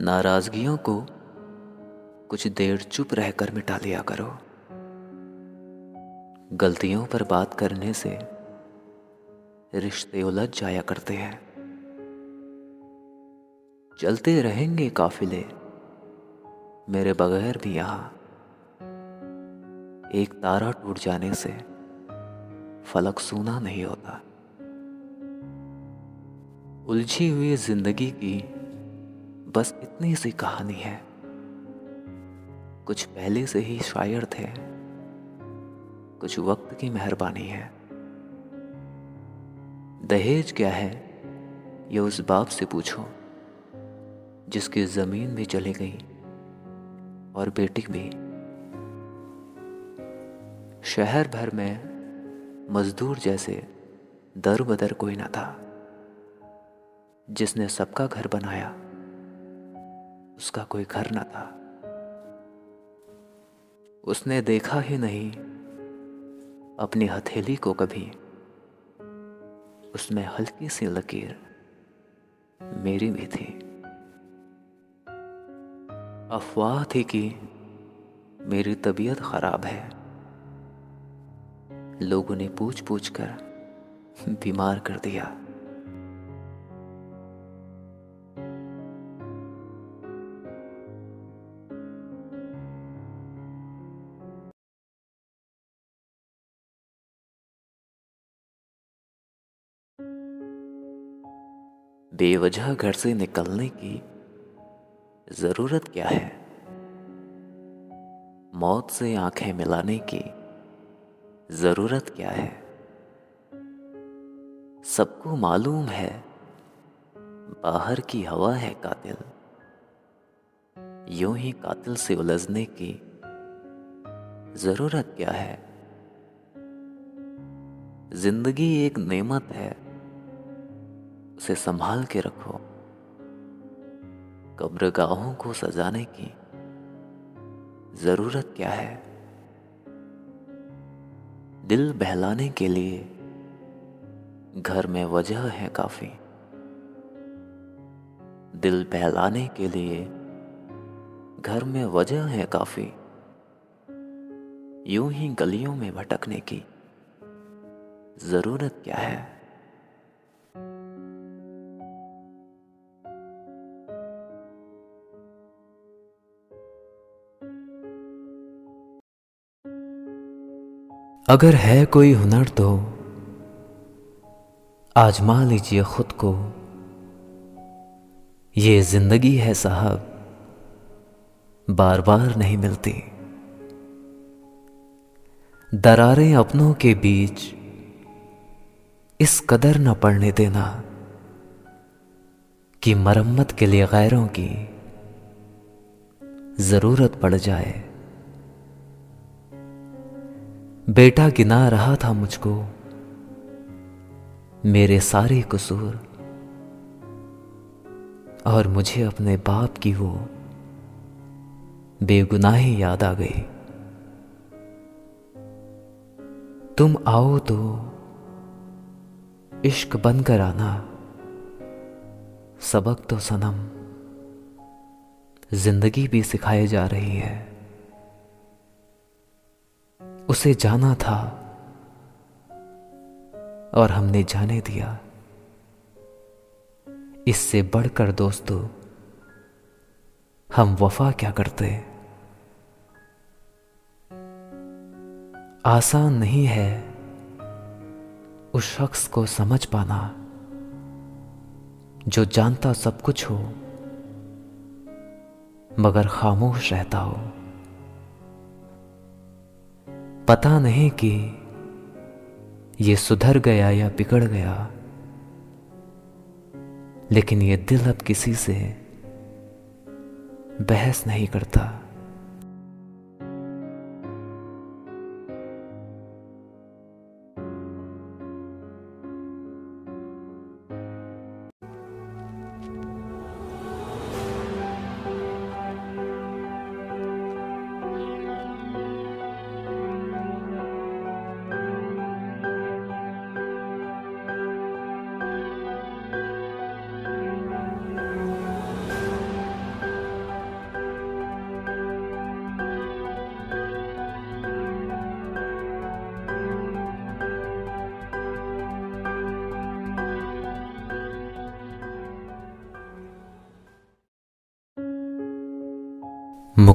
नाराजगियों को कुछ देर चुप रहकर मिटा लिया करो। गलतियों पर बात करने से रिश्ते उलझ जाया करते हैं। चलते रहेंगे काफिले, मेरे बगैर भी यहाँ। एक तारा टूट जाने से फलक सूना नहीं होता। उलझी हुई ज़िंदगी की बस इतनी सी कहानी है। कुछ पहले से ही शायर थे। कुछ वक्त की मेहरबानी है। दहेज क्या है? ये उस बाप से पूछो, जिसकी ज़मीन भी चली गई और बेटी भी। शहर भर में मजदूर जैसे दर बदर कोई ना था, जिसने सबका घर बनाया। उसका कोई घर ना था। उसने देखा ही नहीं, अपनी हथेली को कभी। उसमें हल्की सी लकीर मेरी भी थी। अफवाह थी कि मेरी तबीयत खराब है। लोगों ने पूछ पूछ कर बीमार कर दिया। बेवजह घर से निकलने की ज़रूरत क्या है? मौत से आँखें मिलाने की ज़रूरत क्या है? सबको मालूम है, बाहर की हवा है कातिल। यूँ ही कातिल से उलझने की ज़रूरत क्या है? ज़िंदगी एक नेमत है उसे संभाल के रखो। कब्रगाहों को सजाने की ज़रूरत क्या है? दिल बहलाने के लिए घर में वजह है काफ़ी। दिल बहलाने के लिए घर में वजह है काफ़ी। यूँ ही गलियों में भटकने की ज़रूरत क्या है? अगर है कोई हुनर तो आजमा लीजिए खुद को। ये ज़िंदगी है साहब बार बार नहीं मिलती। दरारें अपनों के बीच इस कदर न पड़ने देना कि मरम्मत के लिए गैरों की ज़रूरत पड़ जाए। बेटा गिना रहा था मुझको। मेरे सारे कसूर और मुझे अपने बाप की वो बेगुनाही याद आ गई। तुम आओ तो इश्क बनकर आना, सबक तो सनम, ज़िंदगी भी सिखाई जा रही है। उसे जाना था और हमने जाने दिया। इससे बढ़कर दोस्तों, हम वफा क्या करते? आसान नहीं है उस शख्स को समझ पाना जो जानता सब कुछ हो, मगर खामोश रहता हो। पता नहीं कि ये सुधर गया या बिगड़ गया, लेकिन ये दिल अब किसी से बहस नहीं करता।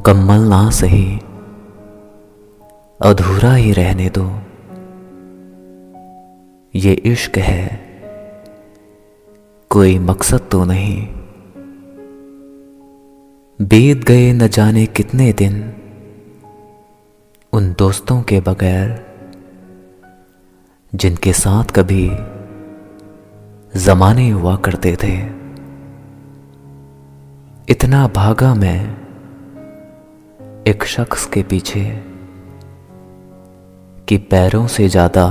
मुकम्मल ना सही। अधूरा ही रहने दो। ये इश्क है। कोई मकसद तो नहीं। बीत गए न जाने कितने दिन। उन दोस्तों के बगैर, जिनके साथ कभी जमाने हुआ करते थे। इतना भागा मैं एक शख्स के पीछे कि पैरों से ज़्यादा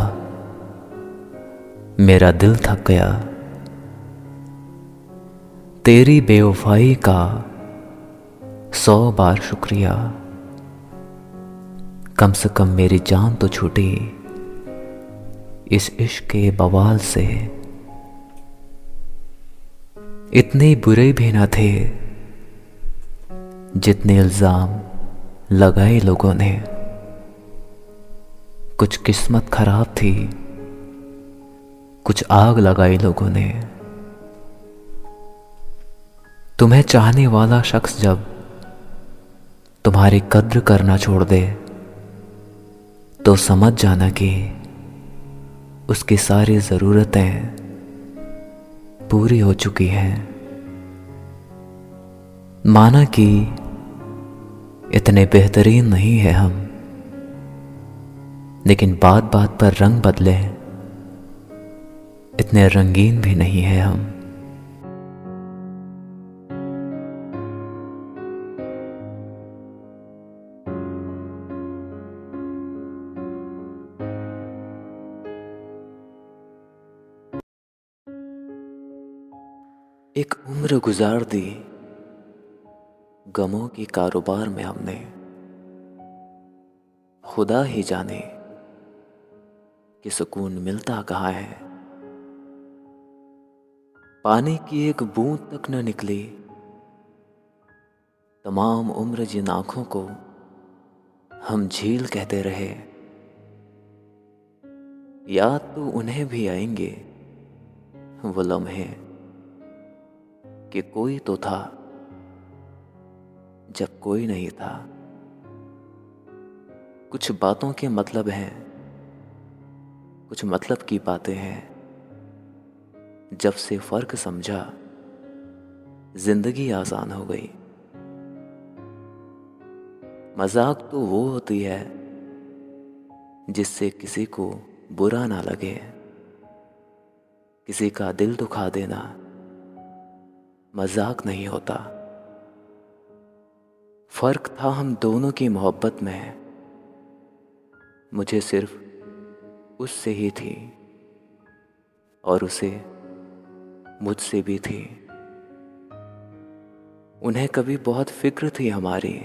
मेरा दिल थक गया। तेरी बेवफाई का सौ बार शुक्रिया। कम से कम मेरी जान तो छूटी इस इश्क के बवाल से। इतने बुरे भी ना थे जितने इल्ज़ाम लगाए लोगों ने। कुछ किस्मत खराब थी, कुछ आग लगाई लोगों ने। तुम्हें चाहने वाला शख्स जब तुम्हारी कद्र करना छोड़ दे तो समझ जाना कि उसकी सारी ज़रूरतें पूरी हो चुकी हैं। माना कि इतने बेहतरीन नहीं है हम। लेकिन बात बात पर रंग बदले इतने रंगीन भी नहीं है हम। एक उम्र गुजार दी। गमों के कारोबार में हमने खुदा ही जाने कि सुकून मिलता कहाँ है। पानी की एक बूंद तक न निकली। तमाम उम्र जिन आँखों को हम झील कहते रहे, याद तो उन्हें भी आएँगे, वो लम्हे कि कोई तो था। जब कोई नहीं था। कुछ बातों के मतलब हैं, कुछ मतलब की बातें हैं। जब से फ़र्क समझा, ज़िंदगी आसान हो गई। मज़ाक तो वो होती है, जिससे किसी को बुरा ना लगे, किसी का दिल दुखा देना मज़ाक नहीं होता। फ़र्क था हम दोनों की मोहब्बत में। मुझे सिर्फ़ उससे ही थी और उसे मुझसे भी थी। उन्हें कभी बहुत फ़िक्र थी हमारी,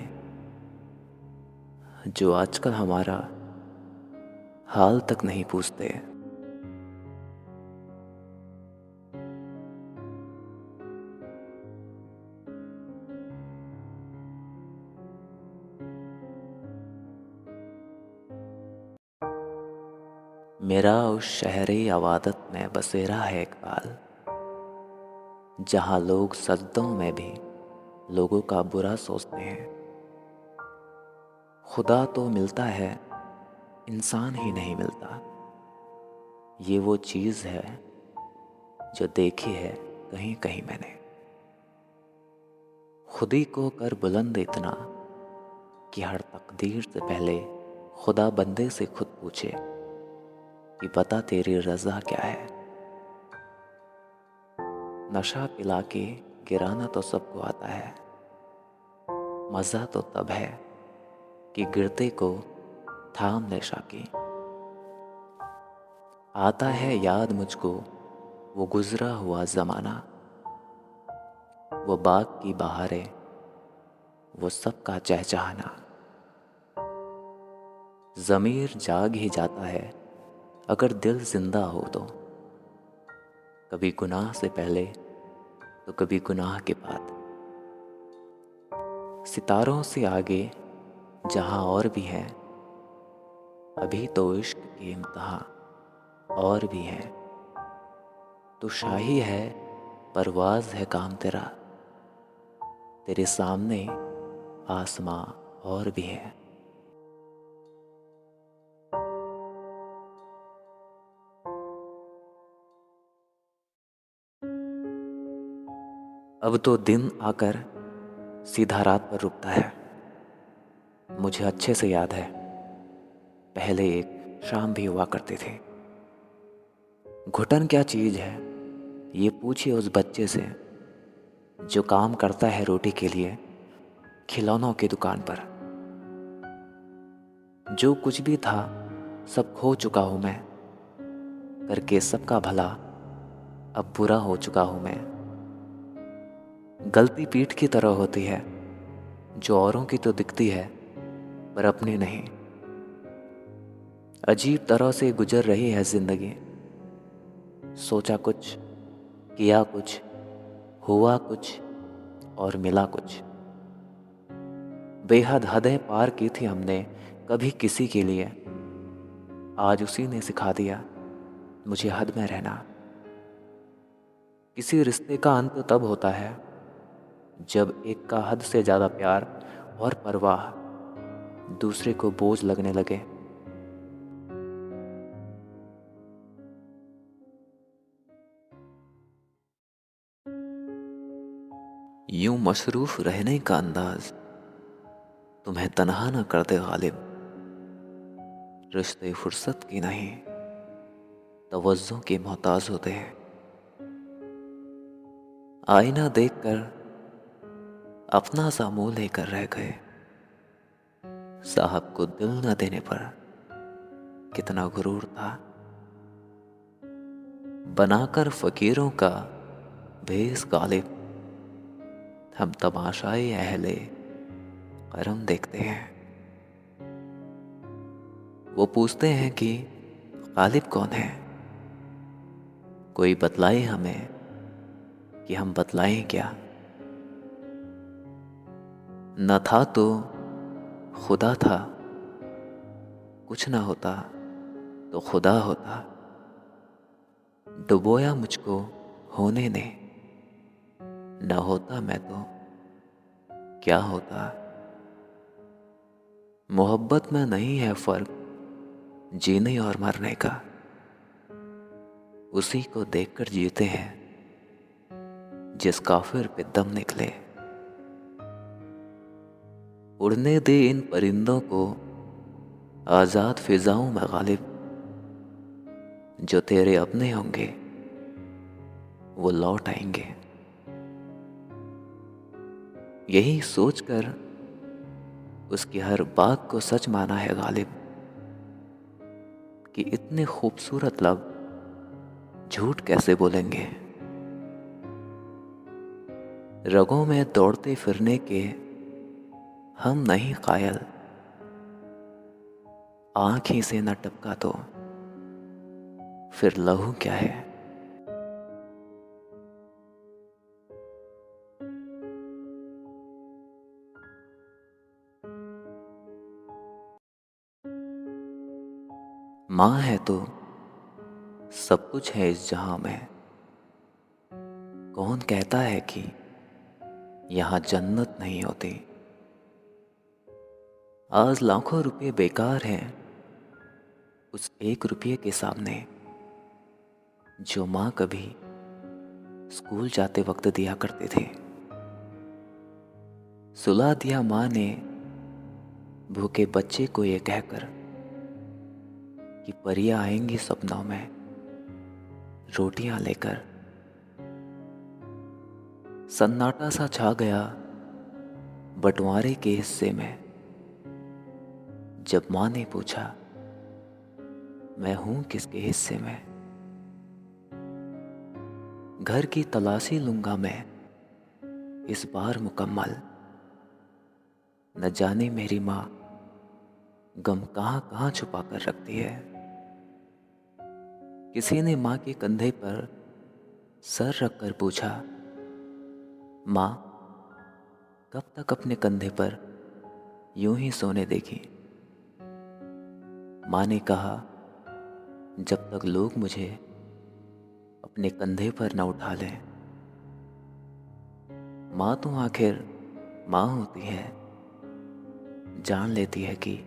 जो आजकल हमारा हाल तक नहीं पूछते। मेरा उस शहरी आवादत में बसेरा है एक बाल, जहाँ लोग सजदों में भी लोगों का बुरा सोचते हैं। खुदा तो मिलता है, इंसान ही नहीं मिलता। ये वो चीज़ है, जो देखी है कहीं कहीं मैंने। खुदी को कर बुलंद इतना कि हर तकदीर से पहले खुदा बंदे से खुद पूछे। कि बता तेरी रजा क्या है। नशा पिला के गिराना तो सबको आता है। मज़ा तो तब है कि गिरते को थाम नशा की आता है याद मुझको, वो गुजरा हुआ ज़माना। वो बाग की बहारें, वो सबका चहचहाना। ज़मीर जाग ही जाता है अगर दिल ज़िंदा हो तो। कभी गुनाह से पहले तो कभी गुनाह के बाद। सितारों से आगे जहाँ और भी हैं, अभी तो इश्क के इम्तहा और भी हैं। तो शाही है, परवाज है काम तेरा, तेरे सामने आसमां और भी है। अब तो दिन आकर सीधा रात पर रुकता है। मुझे अच्छे से याद है। पहले एक शाम भी हुआ करते थे। घुटन क्या चीज़ है? ये पूछिए उस बच्चे से, जो काम करता है रोटी के लिए खिलौनों की दुकान पर। जो कुछ भी था, सब खो चुका हूँ मैं। करके सबका भला अब बुरा हो चुका हूँ मैं। गलती पीठ की तरह होती है। जो औरों की तो दिखती है, पर अपनी नहीं। अजीब तरह से गुजर रही है ज़िंदगी। सोचा कुछ, किया कुछ, हुआ कुछ, और मिला कुछ। बेहद हदें पार की थी हमने कभी किसी के लिए। आज उसी ने सिखा दिया, मुझे हद में रहना। किसी रिश्ते का अंत तब होता है जब एक का हद से ज़्यादा प्यार और परवाह दूसरे को बोझ लगने लगे। यूँ मशरूफ रहने का अंदाज तुम्हें तनहा न कर दे गालिब। रिश्ते फुर्सत की नहीं, तवज्जो के मोहताज होते हैं। आईना देखकर अपना सा मुँह लेकर रह गए। साहब को दिल न देने पर कितना गुरूर था। बनाकर फकीरों का भेस गालिब हम तमाशाए अहले करम देखते हैं। वो पूछते हैं कि, गालिब कौन है? कोई बतलाए हमें कि हम बतलाएँ क्या? न था तो खुदा था। कुछ ना होता तो खुदा होता। डुबोया मुझको होने ने। न होता मैं तो क्या होता। मोहब्बत में नहीं है फ़र्क जीने और मरने का। उसी को देखकर जीते हैं, जिस काफिर पे दम निकले। उड़ने दे इन परिंदों को। आज़ाद फिजाओं में गालिब, जो तेरे अपने होंगे, वो लौट आएँगे। यही सोचकर उसकी हर बात को सच माना है गालिब, कि इतने खूबसूरत लब झूठ कैसे बोलेंगे? रगों में दौड़ते फिरने के हम नहीं कायल। आँख ही से न टपका तो फिर लहू क्या है? माँ है तो सब कुछ है इस जहाँ में। कौन कहता है कि यहाँ जन्नत नहीं होती? आज लाखों रुपए बेकार हैं उस एक रुपये के सामने, जो माँ कभी स्कूल जाते वक्त दिया करते थे। सुला दिया माँ ने भूखे बच्चे को ये कहकर कि परियाँ आएँगी सपनों में, रोटियाँ लेकर। सन्नाटा सा छा गया बंटवारे के हिस्से में। जब माँ ने पूछा, मैं हूँ किसके हिस्से में? घर की तलाशी लूँगा मैं, इस बार मुकम्मल। न जाने मेरी माँ, गम कहाँ कहाँ छुपा कर रखती है? किसी ने माँ के कंधे पर सर रखकर पूछा, माँ, कब तक अपने कंधे पर यूँ ही सोने देगी माँ ने कहा, जब तक लोग मुझे अपने कंधे पर न उठा लें, माँ तो आखिर माँ होती है, जान लेती है कि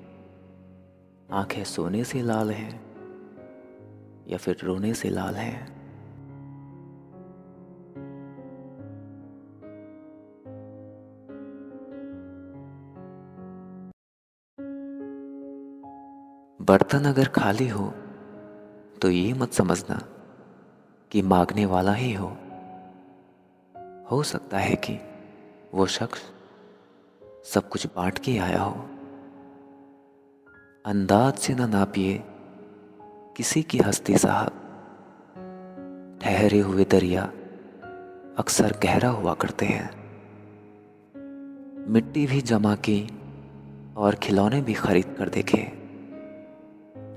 आँखें सोने से लाल हैं या फिर रोने से लाल हैं। बर्तन अगर खाली हो तो ये मत समझना कि मांगने वाला ही हो। हो सकता है कि वो शख्स सब कुछ बांट के आया हो। अंदाज से ना नापिए किसी की हस्ती साहब। ठहरे हुए दरिया अक्सर गहरा हुआ करते हैं। मिट्टी भी जमा की और खिलौने भी खरीद कर देखे।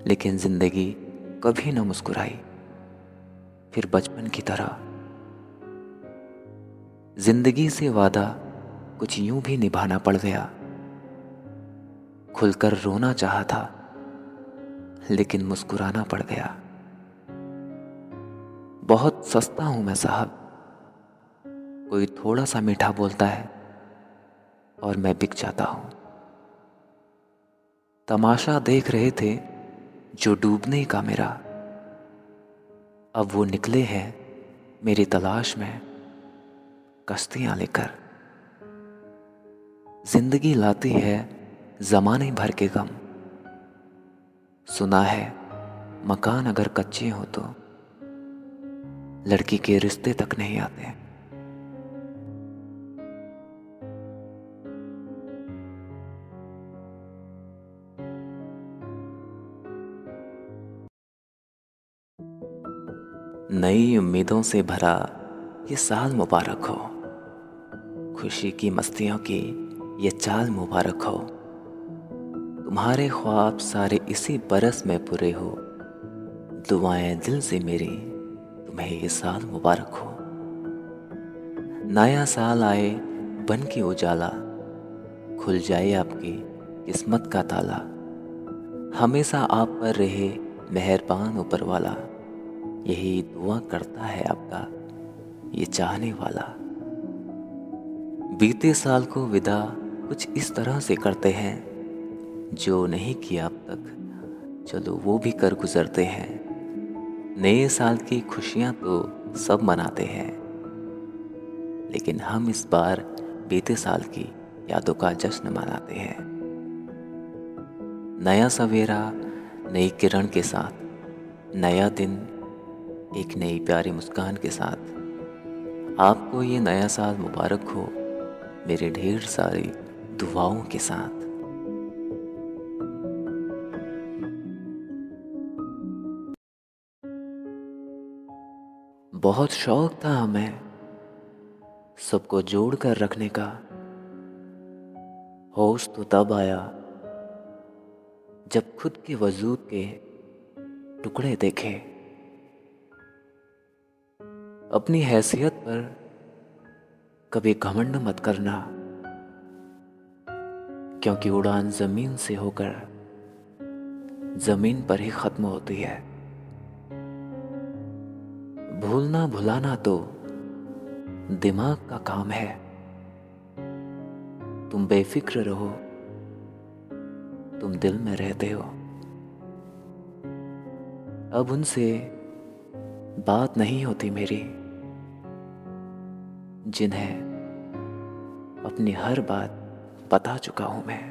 लेकिन ज़िंदगी कभी न मुस्कुराई। फिर बचपन की तरह। ज़िंदगी से वादा कुछ यूँ भी निभाना पड़ गया। खुलकर रोना चाहा था, लेकिन मुस्कुराना पड़ गया। बहुत सस्ता हूँ मैं, साहब। कोई थोड़ा सा मीठा बोलता है और मैं बिक जाता हूँ। तमाशा देख रहे थे जो डूबने का मेरा। अब वो निकले हैं मेरी तलाश में कश्तियाँ लेकर। ज़िंदगी लाती है जमाने भर के गम। सुना है मकान अगर कच्चे हो तो लड़की के रिश्ते तक नहीं आते। नई उम्मीदों से भरा ये साल मुबारक हो। खुशी की मस्तियों की ये चाल मुबारक हो। तुम्हारे ख्वाब सारे इसी बरस में पूरे हो। दुआएँ दिल से मेरी, तुम्हें ये साल मुबारक हो। नया साल आए बन के उजाला, खुल जाए आपकी किस्मत का ताला। हमेशा आप पर रहे मेहरबान ऊपर वाला। यही दुआ करता है आपका, ये चाहने वाला। बीते साल को विदा कुछ इस तरह से करते हैं, जो नहीं किया अब तक, चलो वो भी कर गुजरते हैं। नए साल की खुशियाँ तो सब मनाते हैं, लेकिन हम इस बार बीते साल की यादों का जश्न मनाते हैं। नया सवेरा, नई किरण के साथ, नया दिन एक नई प्यारी मुस्कान के साथ। आपको ये नया साल मुबारक हो, मेरे ढेर सारी दुआओं के साथ। बहुत शौक था हमें सबको जोड़ कर रखने का। होश तो तब आया जब खुद के वजूद के टुकड़े देखे। अपनी हैसियत पर कभी घमंड मत करना, क्योंकि उड़ान ज़मीन से होकर ज़मीन पर ही खत्म होती है। भूलना भुलाना तो दिमाग का काम है। तुम बेफिक्र रहो, तुम दिल में रहते हो। अब उनसे बात नहीं होती मेरी, जिन्हें अपनी हर बात बता चुका हूँ मैं।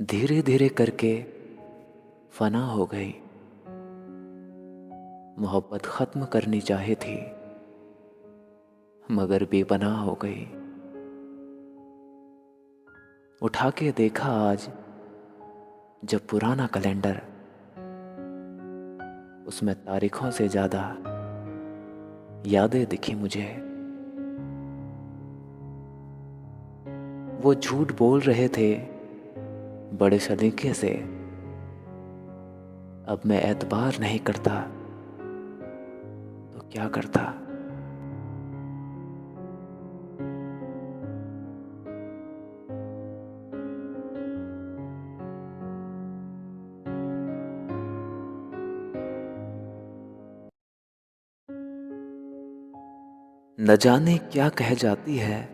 धीरे धीरे करके फना हो गई। मोहब्बत ख़त्म करनी चाहे थी, मगर बेपनाह हो गई। उठा के देखा आज, जब पुराना कैलेंडर उसमें तारीखों से ज़्यादा यादें दिखी मुझे। वो झूठ बोल रहे थे बड़े सलीके से। अब मैं एतबार नहीं करता तो क्या करता? न जाने क्या कह जाती है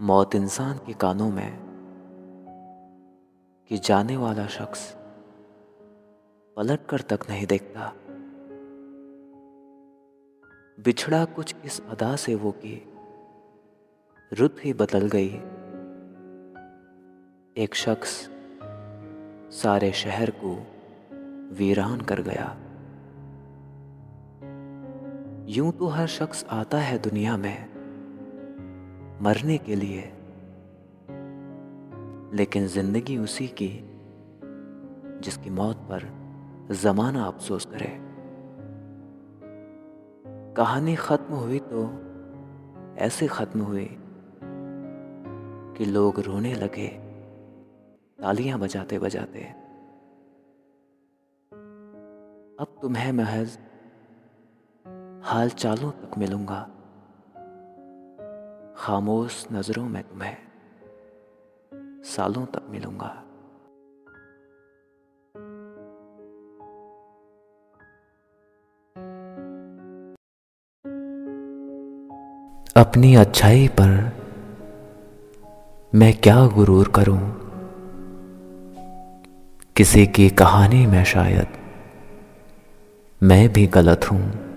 मौत इंसान के कानों में कि जाने वाला शख्स पलट कर तक नहीं देखता। बिछड़ा कुछ इस अदा से वो कि रुत ही बदल गई। एक शख्स सारे शहर को वीरान कर गया। यूँ तो हर शख्स आता है दुनिया में, मरने के लिए। लेकिन ज़िंदगी उसी की, जिसकी मौत पर जमाना अफसोस करे। कहानी खत्म हुई तो ऐसे खत्म हुई कि लोग रोने लगे, तालियाँ बजाते बजाते अब तुम्हें महज हाल चालों तक मिलूँगा। खामोश नज़रों में तुम्हें सालों तक मिलूँगा। अपनी अच्छाई पर मैं क्या गुरूर करूँ? किसी की कहानी में शायद मैं भी गलत हूँ।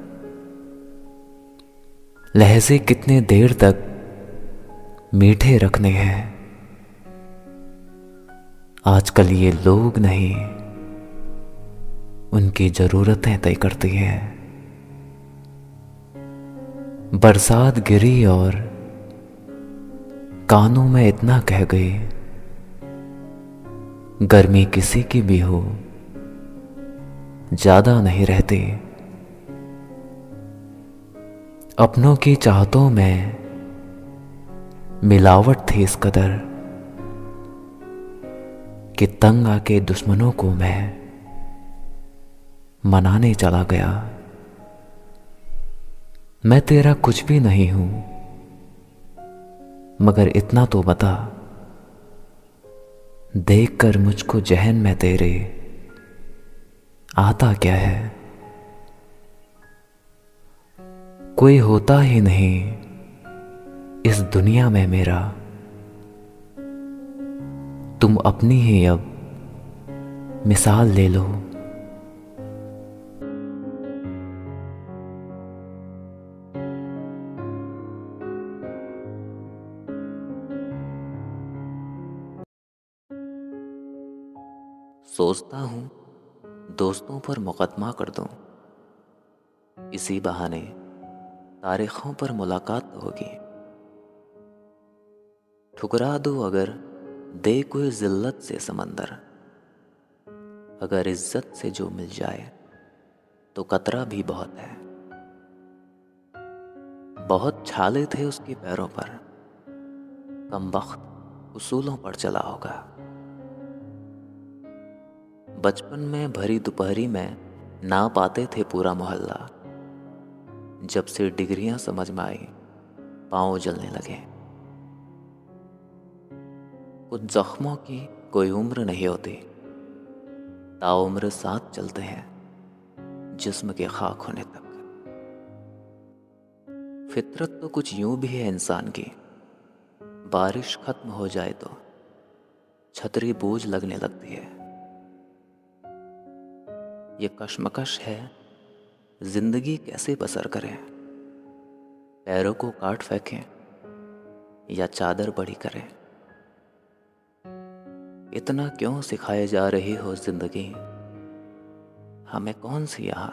लहजे कितने देर तक मीठे रखने हैं। आजकल ये लोग नहीं, उनकी जरूरतें तय करती हैं। बरसात गिरी और कानों में इतना कह गई गर्मी किसी की भी हो, ज़्यादा नहीं रहती। अपनों की चाहतों में मिलावट थी इस कदर कि तंग आके दुश्मनों को मैं मनाने चला गया। मैं तेरा कुछ भी नहीं हूँ, मगर इतना तो बता। देख कर मुझको जहन में तेरे आता क्या है? कोई होता ही नहीं इस दुनिया में मेरा। तुम अपनी ही अब मिसाल ले लो। सोचता हूँ दोस्तों पर मुकदमा कर दूँ। इसी बहाने तारीखों पर मुलाकात होगी। ठुकरा दो अगर दे कोई जिल्लत से समंदर। अगर इज़्ज़त से जो मिल जाए तो कतरा भी बहुत है। बहुत छाले थे उसके पैरों पर। कम वक्त उसूलों पर चला होगा। बचपन में भरी दोपहरी में ना पाते थे पूरा मोहल्ला। जब से डिग्रियाँ समझ में आई, पाँव जलने लगे। कुछ जख्मों की कोई उम्र नहीं होती। ताउम्र साथ चलते हैं, जिस्म के खाक होने तक। फितरत तो कुछ यूँ भी है इंसान की। बारिश खत्म हो जाए तो छतरी बोझ लगने लगती है। ये कशमकश है ज़िंदगी कैसे बसर करें? पैरों को काट फेंकें या चादर बड़ी करें? इतना क्यों सिखाए जा रही हो ज़िंदगी? हमें कौन सी यहाँ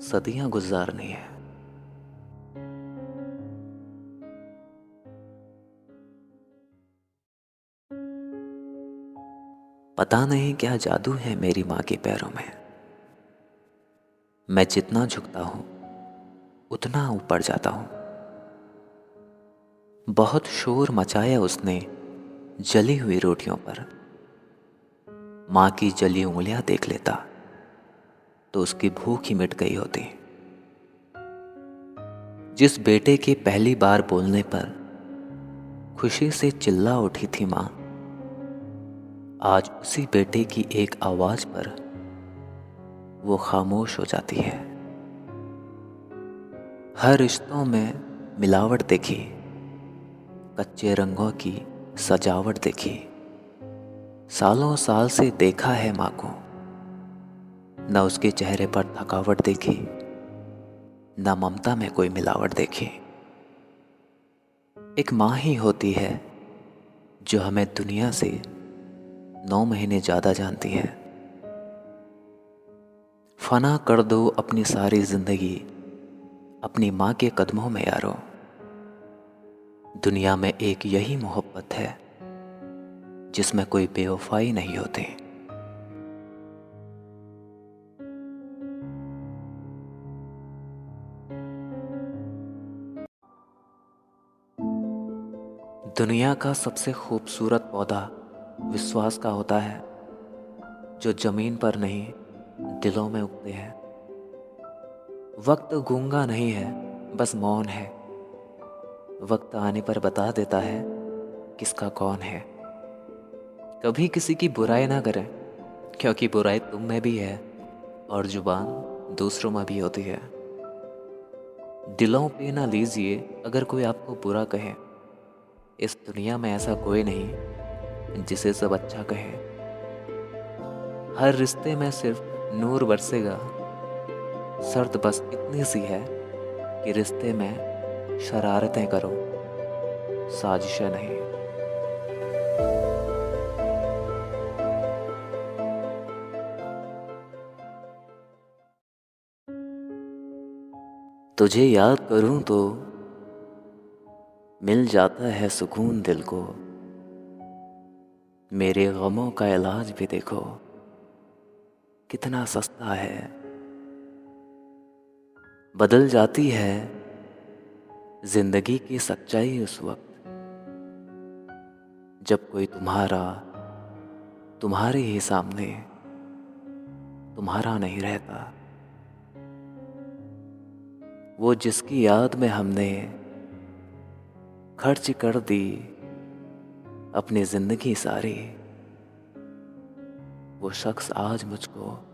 सदियाँ गुजारनी है? पता नहीं क्या जादू है मेरी माँ के पैरों में। मैं जितना झुकता हूँ, उतना ऊपर जाता हूँ। बहुत शोर मचाया उसने जली हुई रोटियों पर। माँ की जली उंगलियाँ देख लेता तो उसकी भूख ही मिट गई होती। जिस बेटे के पहली बार बोलने पर खुशी से चिल्ला उठी थी माँ, आज उसी बेटे की एक आवाज़ पर वो खामोश हो जाती है। हर रिश्तों में मिलावट देखी, कच्चे रंगों की सजावट देखी। सालों साल से देखा है माँ को। न उसके चेहरे पर थकावट देखी, न ममता में कोई मिलावट देखी। एक माँ ही होती है जो हमें दुनिया से नौ महीने ज़्यादा जानती है। फना कर दो अपनी सारी ज़िंदगी, अपनी माँ के कदमों में यारो। दुनिया में एक यही मोहब्बत है, जिसमें कोई बेवफाई नहीं होती। दुनिया का सबसे खूबसूरत पौधा विश्वास का होता है, जो ज़मीन पर नहीं दिलों में उगते हैं। वक्त गूँगा नहीं है, बस मौन है। वक्त आने पर बता देता है किसका कौन है। कभी किसी की बुराई ना करें, क्योंकि बुराई तुम में भी है और ज़ुबान दूसरों में भी होती है। दिलों पे ना लीजिए अगर कोई आपको बुरा कहे। इस दुनिया में ऐसा कोई नहीं जिसे सब अच्छा कहे। हर रिश्ते में सिर्फ़ नूर बरसेगा। शर्त बस इतनी सी है कि रिश्ते में शरारतें करो, साजिशें नहीं। तुझे याद करूँ तो मिल जाता है सुकून दिल को। मेरे गमों का इलाज भी देखो। कितना सस्ता है। बदल जाती है ज़िंदगी की सच्चाई उस वक्त, जब कोई तुम्हारा, तुम्हारे ही सामने तुम्हारा नहीं रहता। वो जिसकी याद में हमने खर्च कर दी अपनी ज़िंदगी सारी वो शख्स आज मुझको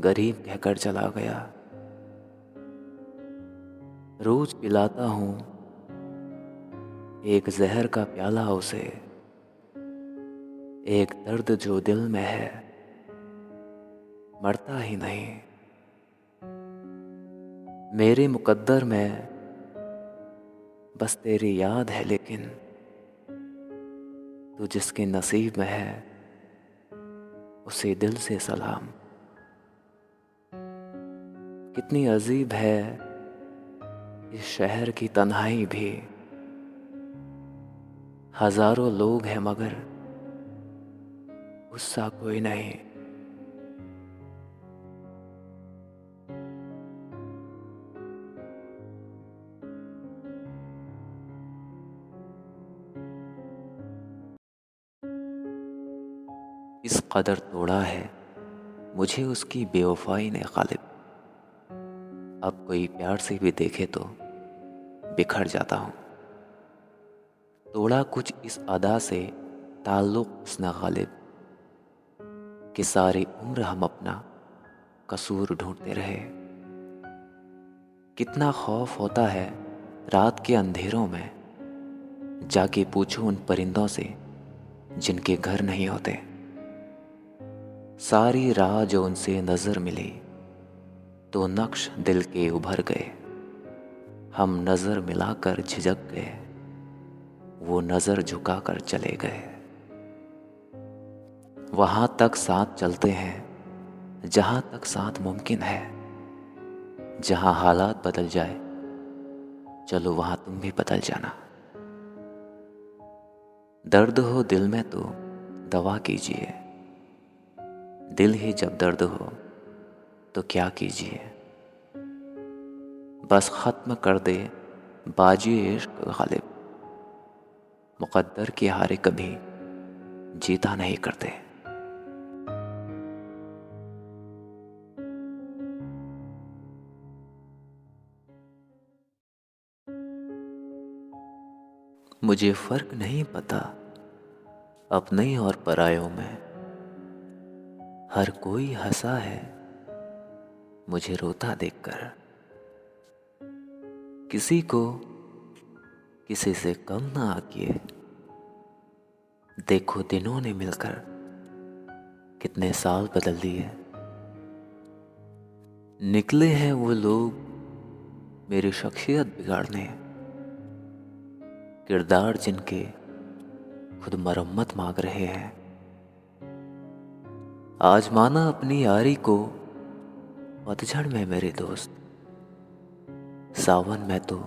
गरीब कहकर चला गया। रोज पिलाता हूँ, एक जहर का प्याला उसे, एक दर्द जो दिल में है, मरता ही नहीं। मेरे मुकद्दर में बस तेरी याद है, लेकिन तू जिसके नसीब में है उसे दिल से सलाम। कितनी अजीब है इस शहर की तन्हाई भी। हज़ारों लोग हैं मगर गुस्सा कोई नहीं। कदर तोड़ा है, मुझे उसकी बेवफाई ने गालिब अब कोई प्यार से भी देखे तो बिखर जाता हूँ। तोड़ा कुछ इस अदा से ताल्लुक उसने गालिब कि सारी उम्र हम अपना कसूर ढूंढते रहे। कितना खौफ होता है रात के अंधेरों में, जाके पूछो उन परिंदों से जिनके घर नहीं होते। सारी राह जो उनसे नज़र मिली तो नक्श दिल के उभर गए। हम नज़र मिलाकर झिझक गए। वो नज़र झुकाकर चले गए। वहाँ तक साथ चलते हैं, जहाँ तक साथ मुमकिन है। जहाँ हालात बदल जाए, चलो वहाँ तुम भी बदल जाना। दर्द हो दिल में तो दवा कीजिए। दिल ही जब दर्द हो तो क्या कीजिए? बस ख़त्म कर दे, बाजी इश्क गालिब। मुकद्दर के हारे कभी जीता नहीं करते। मुझे फ़र्क नहीं पता, अपने और परायों में। हर कोई हंसा है। मुझे रोता देखकर। किसी को किसी से कम ना आकिए। देखो दिनों ने मिलकर कितने साल बदल दिए। निकले हैं वो लोग मेरी शख्सियत बिगाड़ने। किरदार जिनके खुद मरम्मत मांग रहे हैं। आज माना अपनी यारी को पतझड़ में मेरे दोस्त। सावन में तो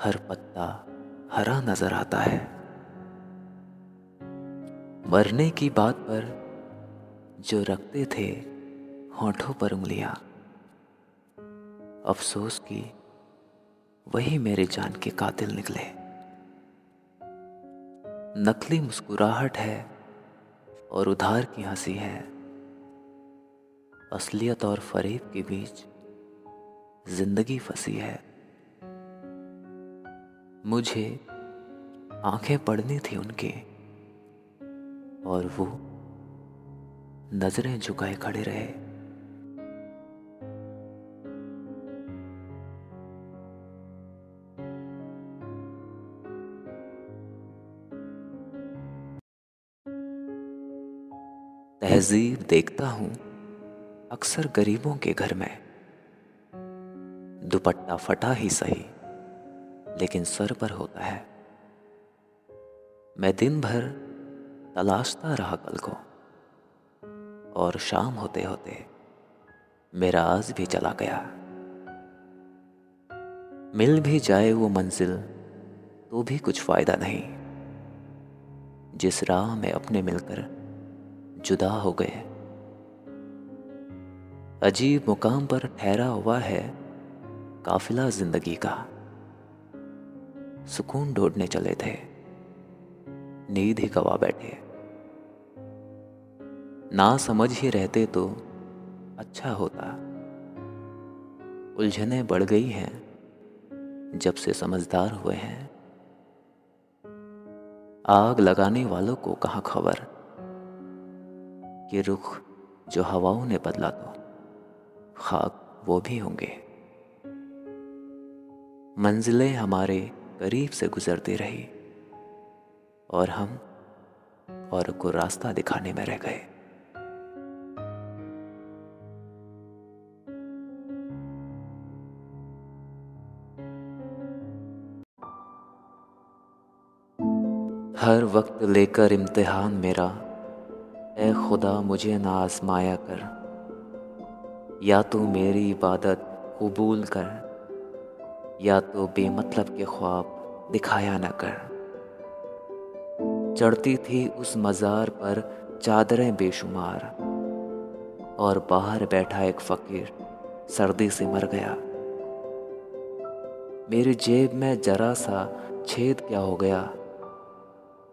हर पत्ता हरा नज़र आता है। मरने की बात पर जो रखते थे होठों पर उंगलियाँ, अफसोस की वही मेरे जान के कातिल निकले। नकली मुस्कुराहट है और उधार की हँसी है। असलियत और फरेब के बीच ज़िंदगी फंसी है। मुझे आँखें पड़नी थी उनके और वो नज़रें झुकाए खड़े रहे। तहजीब देखता हूँ अक्सर गरीबों के घर में। दुपट्टा फटा ही सही, लेकिन सर पर होता है। मैं दिन भर तलाशता रहा कल को, और शाम होते होते मेरा आज भी चला गया। मिल भी जाए वो मंजिल तो भी कुछ फ़ायदा नहीं। जिस राह में अपने मिलकर जुदा हो गए। अजीब मुकाम पर ठहरा हुआ है काफिला ज़िंदगी का। सुकून ढूँढने चले थे। नींद ही गवा बैठे। ना समझ ही रहते तो अच्छा होता। उलझने बढ़ गई हैं जब से समझदार हुए हैं। आग लगाने वालों को कहा खबर? कि रुख जो हवाओं ने बदला तो खाक वो भी होंगे। मंजिलें हमारे करीब से गुजरती रही और हम और को रास्ता दिखाने में रह गए। हर वक्त लेकर इम्तिहान मेरा ए खुदा, मुझे ना आजमाया कर। या तो मेरी इबादत कबूल कर, या तो बेमतलब के ख्वाब दिखाया न कर। चढ़ती थी उस मज़ार पर चादरें बेशुमार, और बाहर बैठा एक फ़कीर सर्दी से मर गया। मेरी जेब में जरा सा छेद क्या हो गया?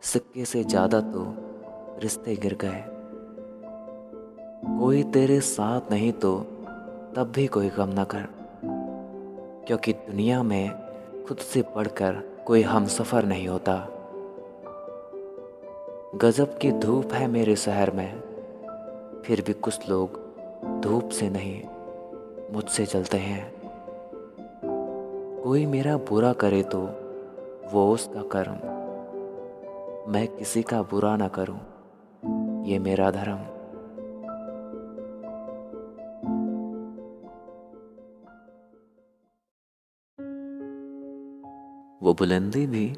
सिक्के से ज़्यादा तो रिश्ते गिर गए। कोई तेरे साथ नहीं तो तब भी कोई गम ना कर, क्योंकि दुनिया में खुद से पढ़कर कोई हम सफ़र नहीं होता। गज़ब की धूप है मेरे शहर में, फिर भी कुछ लोग धूप से नहीं मुझसे चलते हैं। कोई मेरा बुरा करे तो वो उसका कर्म, मैं किसी का बुरा ना करूँ। ये मेरा धर्म। वो बुलंदी भी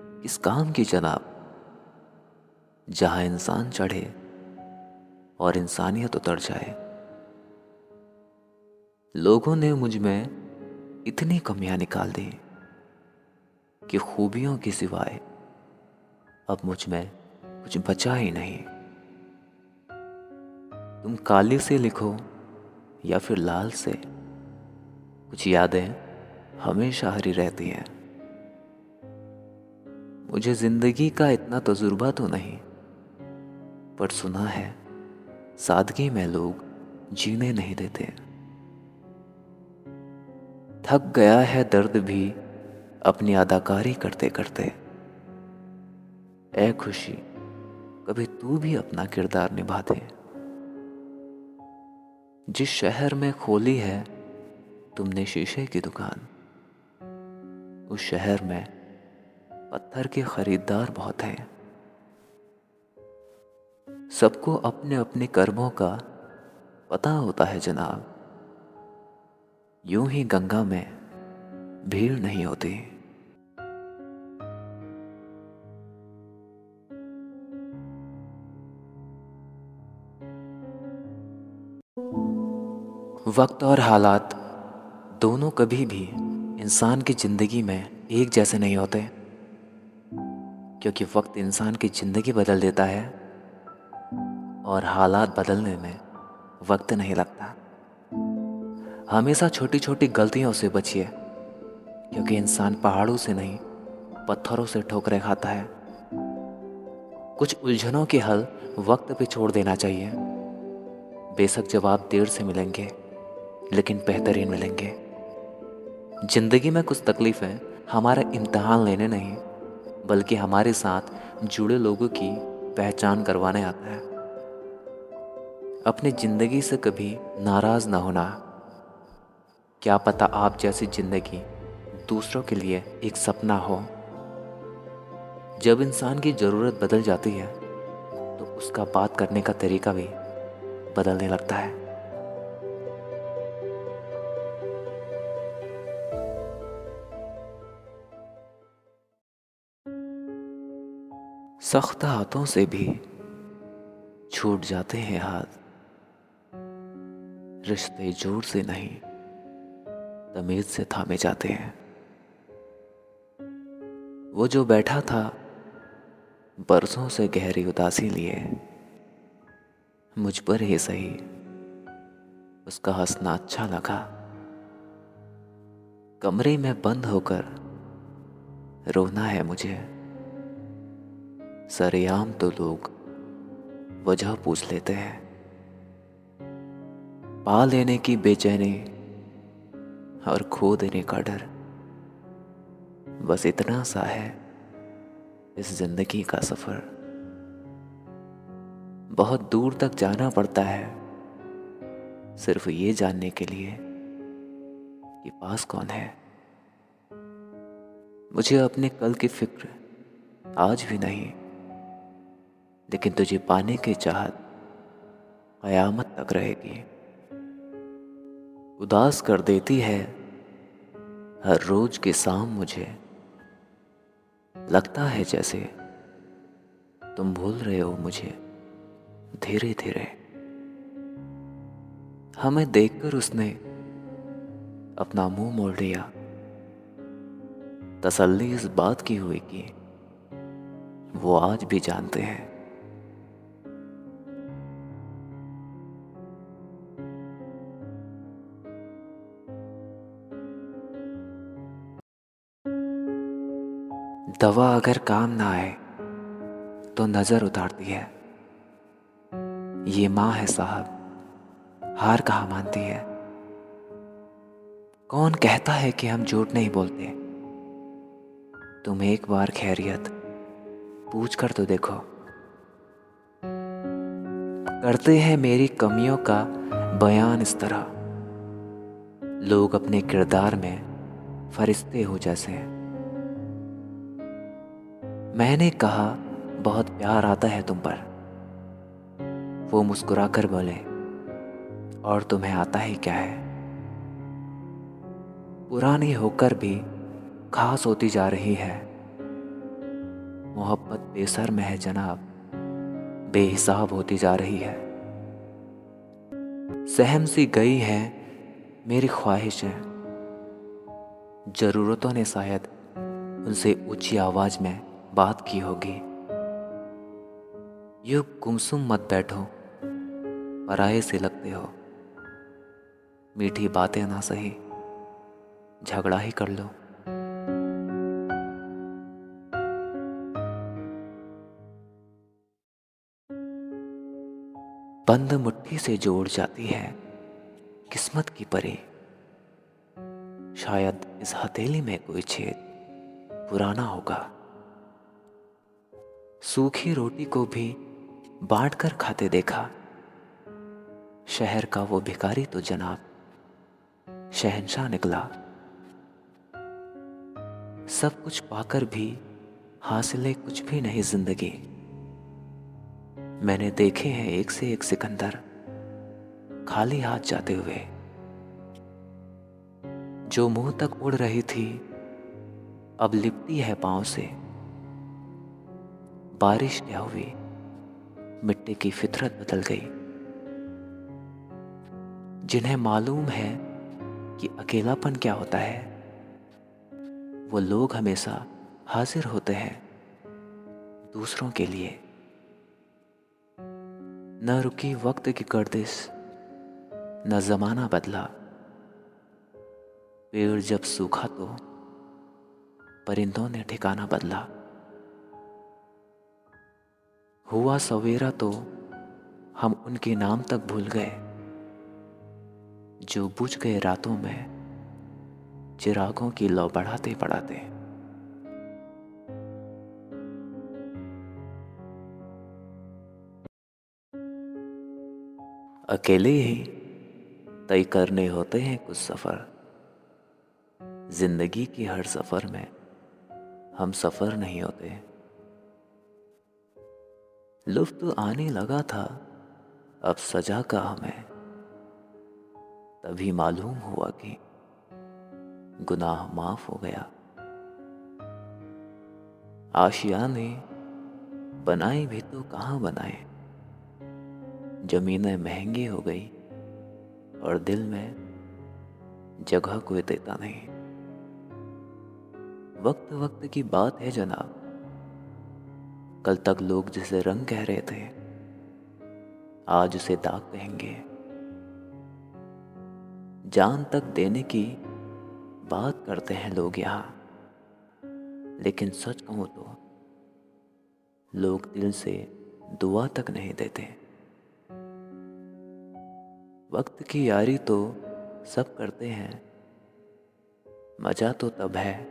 किस काम की जनाब, जहाँ इंसान चढ़े और इंसानियत उतर जाए। लोगों ने मुझमें इतनी कमियाँ निकाल दी कि खूबियों के सिवाय अब मुझमें कुछ बचा ही नहीं। तुम काली से लिखो या फिर लाल से। कुछ यादें हमेशा हरी रहती हैं। मुझे ज़िंदगी का इतना तजुर्बा तो नहीं, पर सुना है, सादगी में लोग जीने नहीं देते। थक गया है दर्द भी अपनी अदाकारी करते करते ए खुशी, कभी तू भी अपना किरदार निभा दे जिस शहर में खोली है, तुमने शीशे की दुकान। उस शहर में पत्थर के खरीदार बहुत हैं। सबको अपने अपने कर्मों का पता होता है, जनाब। यूँ ही गंगा में भीड़ नहीं होती। वक्त और हालात दोनों कभी भी इंसान की ज़िंदगी में एक जैसे नहीं होते। क्योंकि वक्त इंसान की ज़िंदगी बदल देता है और हालात बदलने में वक्त नहीं लगता। हमेशा छोटी छोटी गलतियों से बचिए, क्योंकि इंसान पहाड़ों से नहीं, पत्थरों से ठोकरें खाता है। कुछ उलझनों के हल वक्त पे छोड़ देना चाहिए। बेशक जवाब देर से मिलेंगे। लेकिन बेहतरीन मिलेंगे। ज़िंदगी में कुछ तकलीफ़ें हमारा इम्तहान लेने नहीं, बल्कि हमारे साथ जुड़े लोगों की पहचान करवाने आता है। अपनी ज़िंदगी से कभी नाराज़ ना होना। क्या पता आप जैसी ज़िंदगी दूसरों के लिए एक सपना हो। जब इंसान की ज़रूरत बदल जाती है तो उसका बात करने का तरीका भी बदलने लगता है। सख्त हाथों से भी छूट जाते हैं हाथ। रिश्ते ज़ोर से नहीं, तमीज से थामे जाते हैं। वो जो बैठा था, बरसों से गहरी उदासी लिए। मुझ पर ही सही, उसका हंसना अच्छा लगा। कमरे में बंद होकर रोना है मुझे। सरेआम तो लोग वजह पूछ लेते हैं। पा लेने की बेचैनी और खो देने का डर बस इतना सा है इस ज़िंदगी का सफ़र। बहुत दूर तक जाना पड़ता है सिर्फ़ ये जानने के लिए कि पास कौन है। मुझे अपने कल की फ़िक्र आज भी नहीं। लेकिन तुझे पाने की चाहत कयामत तक रहेगी। उदास कर देती है हर रोज के शाम मुझे। लगता है जैसे तुम भूल रहे हो मुझे धीरे धीरे हमें देखकर उसने अपना मुँह मोड़ लिया। तसल्ली इस बात की हुई कि वो आज भी जानते हैं। दवा अगर काम ना आए तो नज़र उतारती है। ये माँ है साहब, हार कहा मानती है? कौन कहता है कि हम झूठ नहीं बोलते? तुम एक बार खैरियत पूछ कर तो देखो। करते हैं मेरी कमियों का बयान इस तरह। लोग अपने किरदार में फरिश्ते हो जैसे हैं। मैंने कहा, बहुत प्यार आता है तुम पर। वो मुस्कुराकर बोले, और तुम्हें आता ही क्या है? पुरानी होकर भी खास होती जा रही है। मोहब्बत बेसर में है जनाब, बेहिसाब होती जा रही है। सहम सी गई है, मेरी ख्वाहिशें ज़रूरतों ने शायद उनसे ऊँची आवाज़ में बात की होगी। यू गुमसुम मत बैठो पराए से लगते हो। मीठी बातें ना सही, झगड़ा ही कर लो। बंद मुट्ठी से जोड़ जाती है, किस्मत की परे। शायद इस हथेली में कोई छेद पुराना होगा। सूखी रोटी को भी बांट कर खाते देखा। शहर का वो भिखारी तो जनाब, शहनशाह निकला। सब कुछ पाकर भी हासिले कुछ भी नहीं ज़िंदगी। मैंने देखे हैं एक से एक सिकंदर खाली हाथ जाते हुए। जो मुँह तक उड़ रही थी, अब लिपटी है पाँव से। बारिश क्या हुई, मिट्टी की फितरत बदल गई। जिन्हें मालूम है कि अकेलापन क्या होता है, वो लोग हमेशा हाजिर होते हैं दूसरों के लिए। न रुकी वक्त की गर्दिश, न जमाना बदला। पेड़ जब सूखा तो परिंदों ने ठिकाना बदला। हुआ सवेरा तो हम उनके नाम तक भूल गए, जो बुझ गए रातों में चिरागों की लौ बढ़ाते बढ़ाते अकेले ही तय करने होते हैं कुछ सफ़र। ज़िंदगी की हर सफ़र में हम सफ़र नहीं होते। लुफ्त आने लगा था, अब सजा का हमें तभी मालूम हुआ कि गुनाह माफ़ हो गया। आशिया ने बनाई भी तो कहाँ बनाए? जमीनें महँगी हो गई और दिल में जगह कोई देता नहीं। वक्त वक्त की बात है जनाब। कल तक लोग जिसे रंग कह रहे थे, आज उसे दाग कहेंगे। जान तक देने की बात करते हैं लोग यहाँ। लेकिन सच कहूँ तो लोग दिल से दुआ तक नहीं देते। वक्त की यारी तो सब करते हैं। मज़ा तो तब है,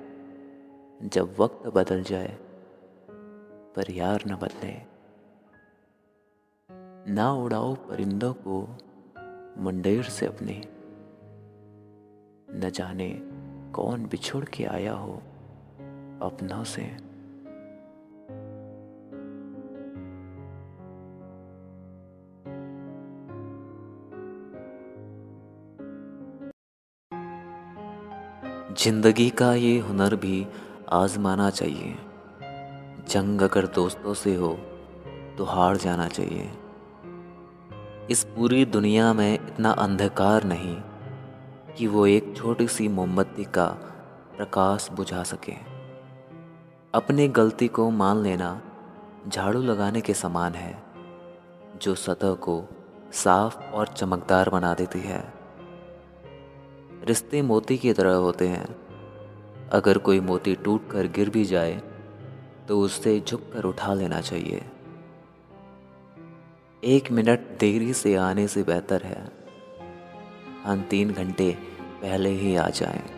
जब वक्त बदल जाए। पर यार न बदले। ना उड़ाओ परिंदों को मुंडेर से अपने। न जाने कौन बिछुड़ के आया हो अपनों से। ज़िंदगी का ये हुनर भी आजमाना चाहिए। जंग अगर दोस्तों से हो तो हार जाना चाहिए। इस पूरी दुनिया में इतना अंधकार नहीं कि वो एक छोटी सी मोमबत्ती का प्रकाश बुझा सके। अपनी गलती को मान लेना झाड़ू लगाने के समान है, जो सतह को साफ़ और चमकदार बना देती है। रिश्ते मोती की तरह होते हैं। अगर कोई मोती टूट कर गिर भी जाए तो उसे झुक कर उठा लेना चाहिए एक मिनट देरी से आने से बेहतर है हम तीन घंटे पहले ही आ जाएँ।